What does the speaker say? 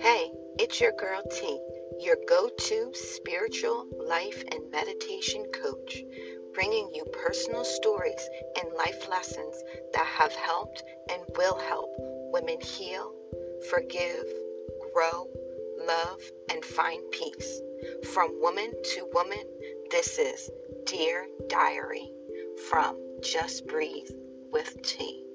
Hey, It's your girl T, your go to spiritual life and meditation coach, bringing you personal stories and life lessons that have helped and will help women heal, forgive, grow, love, and find peace. From woman to woman, this is Dear Diary from Just Breathe with T.